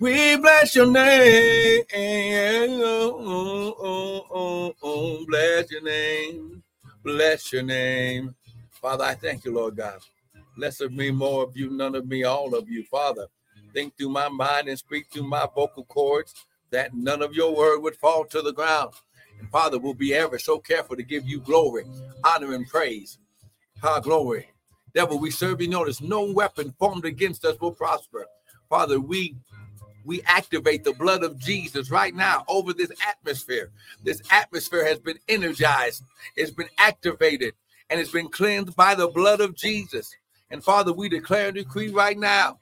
We bless your name. Oh, oh, oh, Bless your name. Bless your name. Father, I thank you, Lord God. Less of me, more of you, none of me, all of you. Father, think through my mind and speak through my vocal cords that none of your word would fall to the ground. And Father, we'll be ever so careful to give you glory, honor, and praise. Our glory. Devil, we serve you. Notice no weapon formed against us will prosper. Father, we we activate the blood of Jesus right now over this atmosphere. This atmosphere has been energized, it's been activated, and it's been cleansed by the blood of Jesus. And Father, we declare and decree right now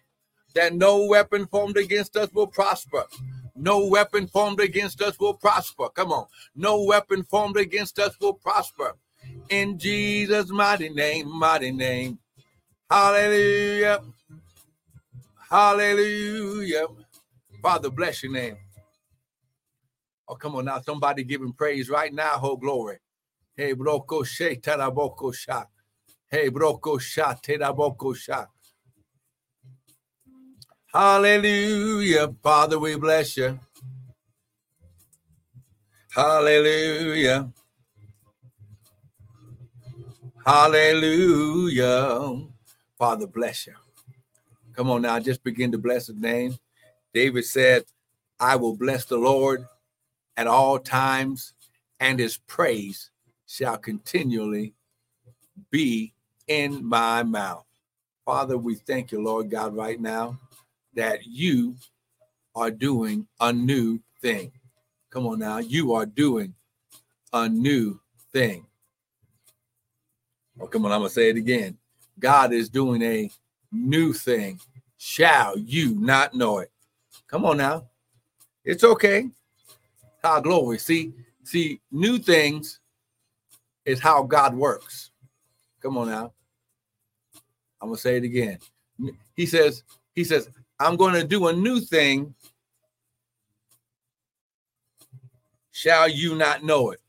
that no weapon formed against us will prosper. No weapon formed against us will prosper. Come on. No weapon formed against us will prosper. In Jesus' mighty name, mighty name. Hallelujah. Hallelujah. Father, bless your name. Oh, come on now. Somebody giving praise right now. Whole glory. Hey, broko she taraboko sha. Hey, broko sha teraboko sha. Hallelujah. Father, we bless you. Hallelujah. Hallelujah. Father, bless you. Come on now, just begin to bless his name. David said, I will bless the Lord at all times, and his praise shall continually be in my mouth. Father, we thank you, Lord God, right now that you are doing a new thing. Come on now, you are doing a new thing. Oh, come on, I'm gonna say it again. God is doing a new thing. Shall you not know it? Come on now. It's okay. How glory. See, see, new things is how God works. Come on now. I'm gonna say it again. He says, He says, I'm going to do a new thing. Shall you not know it?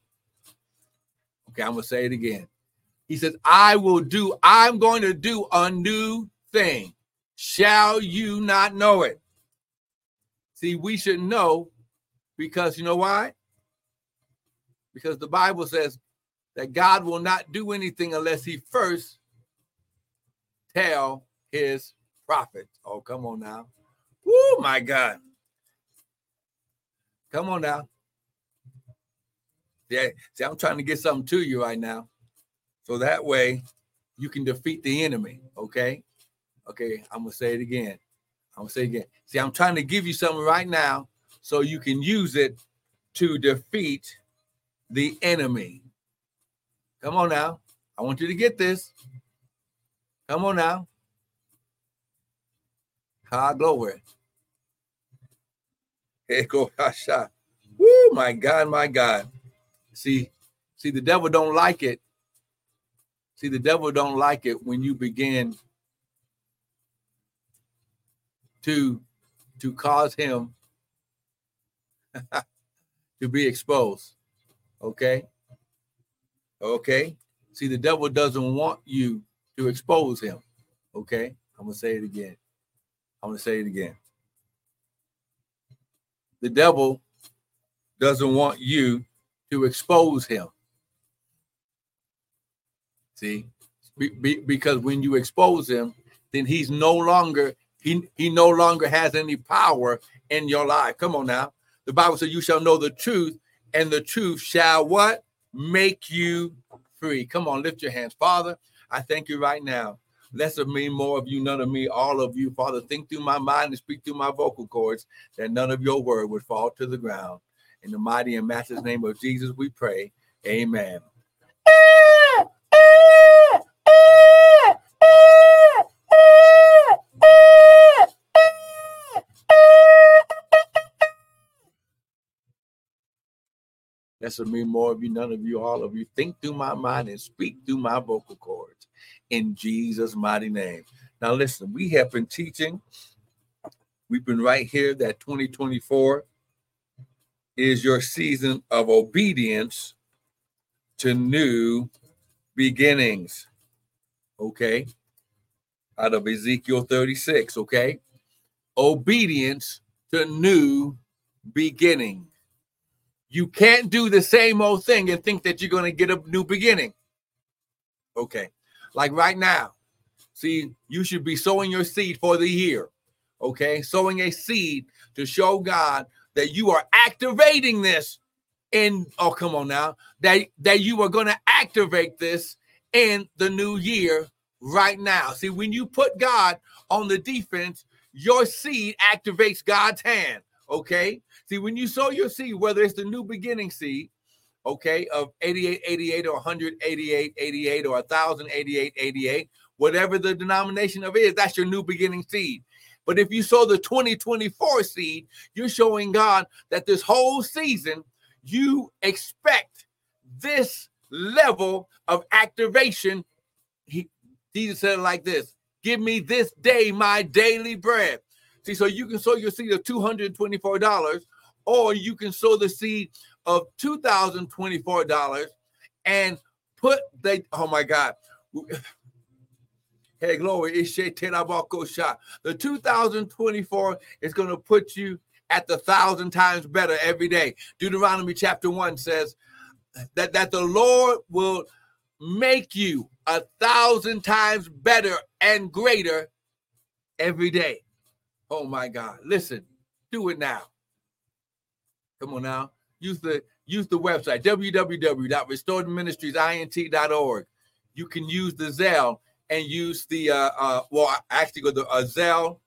Okay, I'm to say it again. He says, I will do, I'm going to do a new thing. Shall you not know it? See, we should know because you know why? Because the Bible says that God will not do anything unless he first tell his prophet. Oh, come on now. Oh, my God. Come on now. Yeah, see, I'm trying to get something to you right now. So that way you can defeat the enemy. Okay. Okay. I'm gonna say it again. I'm gonna say again. See, I'm trying to give you something right now so you can use it to defeat the enemy. Come on now. I want you to get this. Come on now. Ha glory. Echo hasha. Woo, my God, my God. See, see, the devil don't like it. See, the devil don't like it when you begin to to cause him to be exposed. Okay. Okay. See, the devil doesn't want you to expose him. Okay. I'm going to say it again. I'm going to say it again. The devil doesn't want you to expose him. See, be, be, because when you expose him, then he's no longer he he no longer has any power in your life. Come on now. The Bible says you shall know the truth, and the truth shall what? Make you free. Come on, lift your hands. Father, I thank you right now Less of me, more of you, none of me, all of you. Father, think through my mind and speak through my vocal cords that none of your word would fall to the ground. In the mighty and matchless name of Jesus, we pray. Amen. Less of me, more of you, none of you, all of you. Think through my mind and speak through my vocal cords in Jesus' mighty name. Now, listen, we have been teaching, we've been right here that 2024 is your season of obedience to new beginnings. Okay. Out of Ezekiel 36. Okay. Obedience to new beginning. You can't do the same old thing and think that you're going to get a new beginning. Okay. Like right now, see, you should be sowing your seed for the year. Okay. Sowing a seed to show God that you are activating this in, oh, come on now, that, that you are going to activate this in the new year right now. See, when you put God on the defense, your seed activates God's hand. Okay. See, when you sow your seed, whether it's the new beginning seed, okay, of 8888 or 188 88 or 1088 88, whatever the denomination of is, that's your new beginning seed. But if you sow the 2024 seed, you're showing God that this whole season you expect this level of activation. He, Jesus said it like this Give me this day my daily bread. See, so you can sow your seed of $224, or you can sow the seed of $2,024 and put the, oh my God. Hey, glory. It's Shetanabako shot. The 2024 is going to put you at the thousand times better every day. Deuteronomy chapter 1 says that, that the Lord will make you a thousand times better and greater every day. Oh my God. Listen, do it now. Come on now. Use the use the website www.restoredministriesint.org. You can use the Zelle and use the uh, uh well actually go to uh, Zelle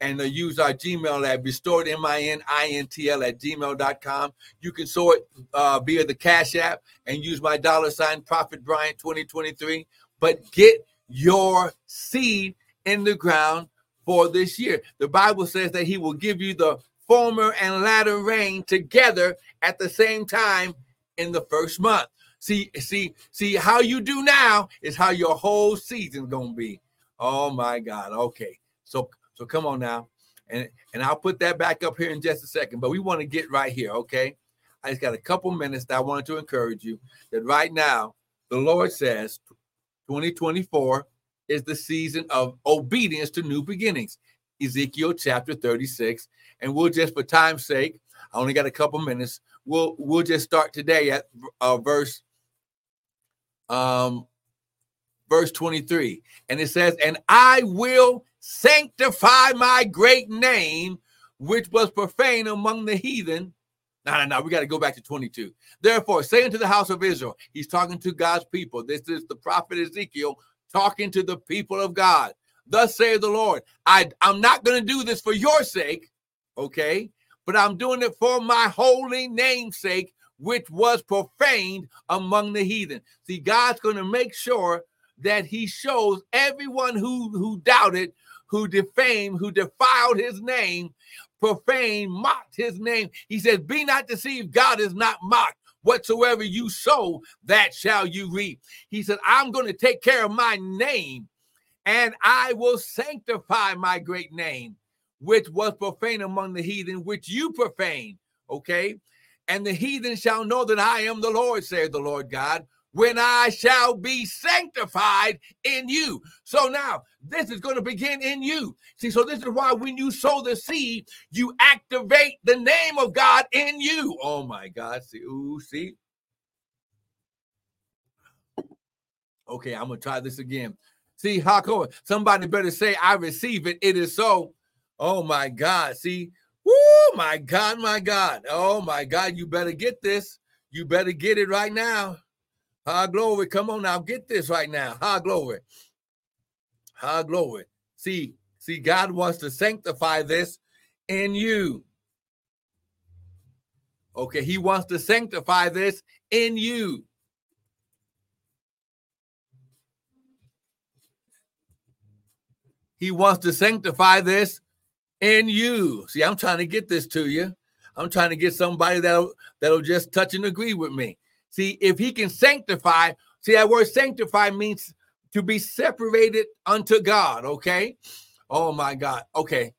and uh, use our Gmail at restored M-I-N-I-N-T-L at gmail.com. You can sow it uh, via the Cash App and use my dollar sign Prophet Brian 2023. But get your seed in the ground for this year. The Bible says that he will give you the former and latter rain together at the same time in the first month. See, see, see how you do now is how your whole season's gonna be. Oh my God. Okay. So so come on now. And and I'll put that back up here in just a second. But we want to get right here, okay? I just got a couple minutes that I wanted to encourage you that right now the Lord says 2024 is the season of obedience to new beginnings. Ezekiel chapter 36. And we'll just, for time's sake, I only got a couple minutes. We'll we'll just start today at uh, verse um verse 23. And it says, And I will sanctify my great name, which was profane among the heathen. No, no, no, we got to go back to 22. Therefore, say unto the house of Israel, he's talking to God's people. This is the prophet Ezekiel talking to the people of God. Thus saith the Lord, I, I'm not going to do this for your sake, okay? But I'm doing it for my holy name's sake, which was profaned among the heathen. See, God's going to make sure that he shows everyone who, who doubted, who defamed, who defiled his name, profaned, mocked his name. He says, Be not deceived, God is not mocked. Whatsoever you sow, that shall you reap. He said, I'm going to take care of my name and I will sanctify my great name, which was profane among the heathen, which you profane. Okay. And the heathen shall know that I am the Lord, saith the Lord God, when I shall be sanctified in you. So now this is going to begin in you. See, so this is why when you sow the seed, you activate the name of God in you. Oh my God. See, ooh, see. Okay, I'm gonna try this again. See, how come somebody better say, I receive it, it is so. Oh my God. See, whoo, my God, my God. Oh my God, you better get this. You better get it right now. High glory. Come on now, get this right now. High glory. High glory. See, see, God wants to sanctify this in you. Okay, He wants to sanctify this in you. He wants to sanctify this in you. See, I'm trying to get this to you. I'm trying to get somebody that'll that'll just touch and agree with me. See, if he can sanctify, see that word sanctify means to be separated unto God, okay? Oh my God. Okay.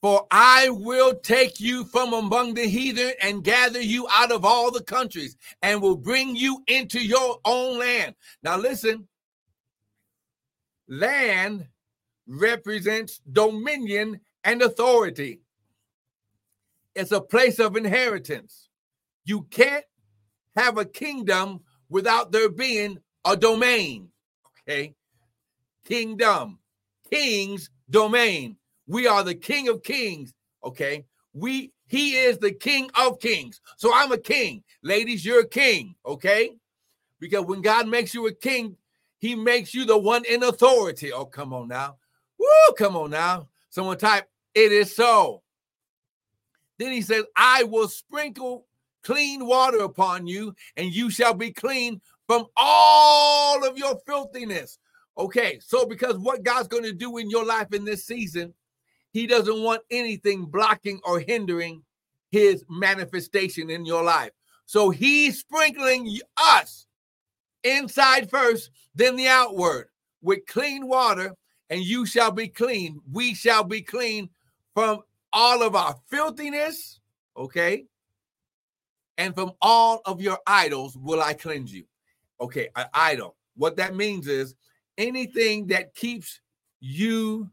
For I will take you from among the heathen and gather you out of all the countries and will bring you into your own land. Now, listen land represents dominion and authority. It's a place of inheritance. You can't have a kingdom without there being a domain. Okay. Kingdom, king's domain. We are the king of kings. Okay. We he is the king of kings. So I'm a king. Ladies, you're a king. Okay. Because when God makes you a king, he makes you the one in authority. Oh, come on now. Woo, come on now. Someone type, it is so. Then he says, I will sprinkle clean water upon you, and you shall be clean from all of your filthiness. Okay, so because what God's going to do in your life in this season, He doesn't want anything blocking or hindering His manifestation in your life. So He's sprinkling us inside first, then the outward with clean water, and you shall be clean. We shall be clean from all of our filthiness, okay? And from all of your idols will I cleanse you. Okay, an idol. What that means is anything that keeps you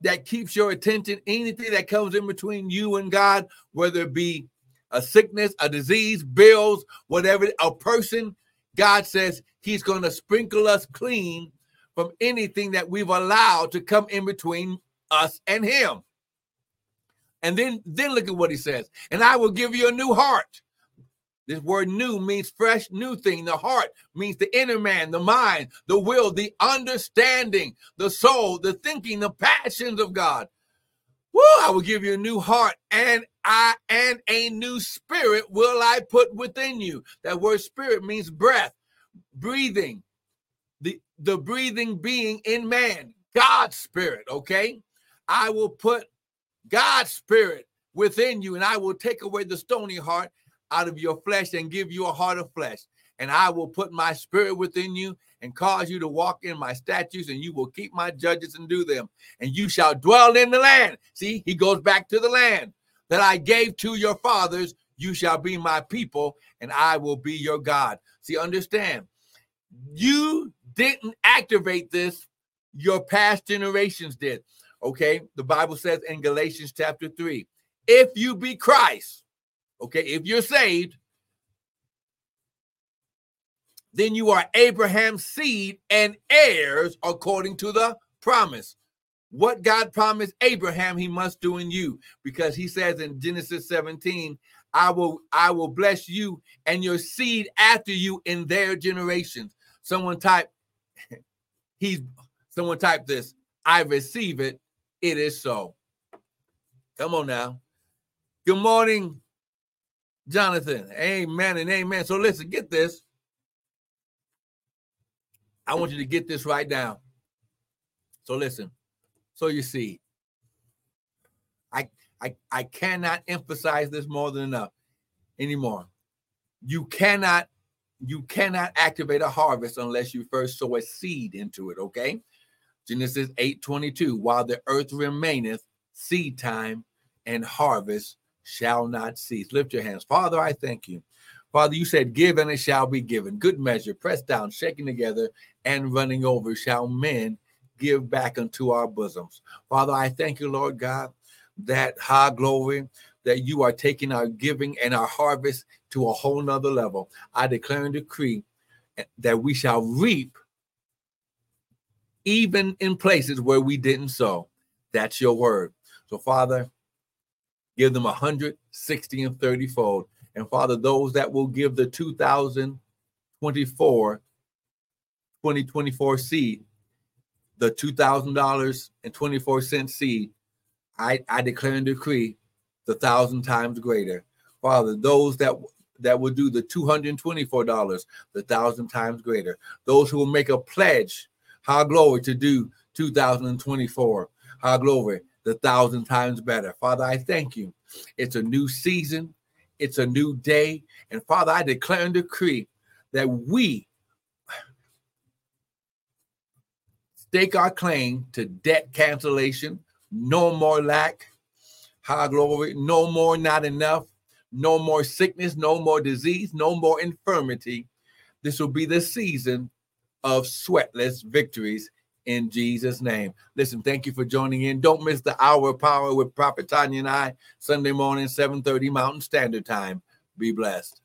that keeps your attention, anything that comes in between you and God, whether it be a sickness, a disease, bills, whatever, a person, God says He's going to sprinkle us clean from anything that we've allowed to come in between us and Him. And then, then look at what he says. And I will give you a new heart. This word new means fresh, new thing. The heart means the inner man, the mind, the will, the understanding, the soul, the thinking, the passions of God. Woo, I will give you a new heart and I and a new spirit will I put within you. That word spirit means breath, breathing, the, the breathing being in man, God's spirit, okay? I will put God's spirit within you, and I will take away the stony heart out of your flesh and give you a heart of flesh. And I will put my spirit within you and cause you to walk in my statutes, and you will keep my judges and do them. And you shall dwell in the land. See, he goes back to the land that I gave to your fathers. You shall be my people, and I will be your God. See, understand, you didn't activate this, your past generations did. Okay, the Bible says in Galatians chapter 3 if you be Christ, okay, if you're saved, then you are Abraham's seed and heirs according to the promise. What God promised Abraham, he must do in you, because he says in Genesis 17, I will I will bless you and your seed after you in their generations. Someone type, he's someone type this. I receive it it is so. Come on now. Good morning, Jonathan. Amen and amen. So listen, get this. I want you to get this right now. So listen. So you see, I I I cannot emphasize this more than enough anymore. You cannot you cannot activate a harvest unless you first sow a seed into it, okay? Genesis 8:22, while the earth remaineth, seed time and harvest shall not cease. Lift your hands. Father, I thank you. Father, you said, Give and it shall be given. Good measure, pressed down, shaken together, and running over, shall men give back unto our bosoms. Father, I thank you, Lord God, that high glory, that you are taking our giving and our harvest to a whole nother level. I declare and decree eh, that we shall reap even in places where we didn't sow. That's your word. So, Father, give them a hundred, sixty, and 30 fold. And Father, those that will give the 2024 2024 seed, the $2,000 and 24 cent seed, I, I declare and decree the thousand times greater. Father, those that that will do the $224, the thousand times greater. Those who will make a pledge how glory to do 2024. How glory, the thousand times better. Father, I thank you. It's a new season, it's a new day. And Father, I declare and decree that we stake our claim to debt cancellation, no more lack, high glory, no more not enough, no more sickness, no more disease, no more infirmity. This will be the season of sweatless victories in Jesus' name. Listen, thank you for joining in. Don't miss the hour of power with Prophet Tanya and I, Sunday morning, 7:30 Mountain Standard Time. Be blessed.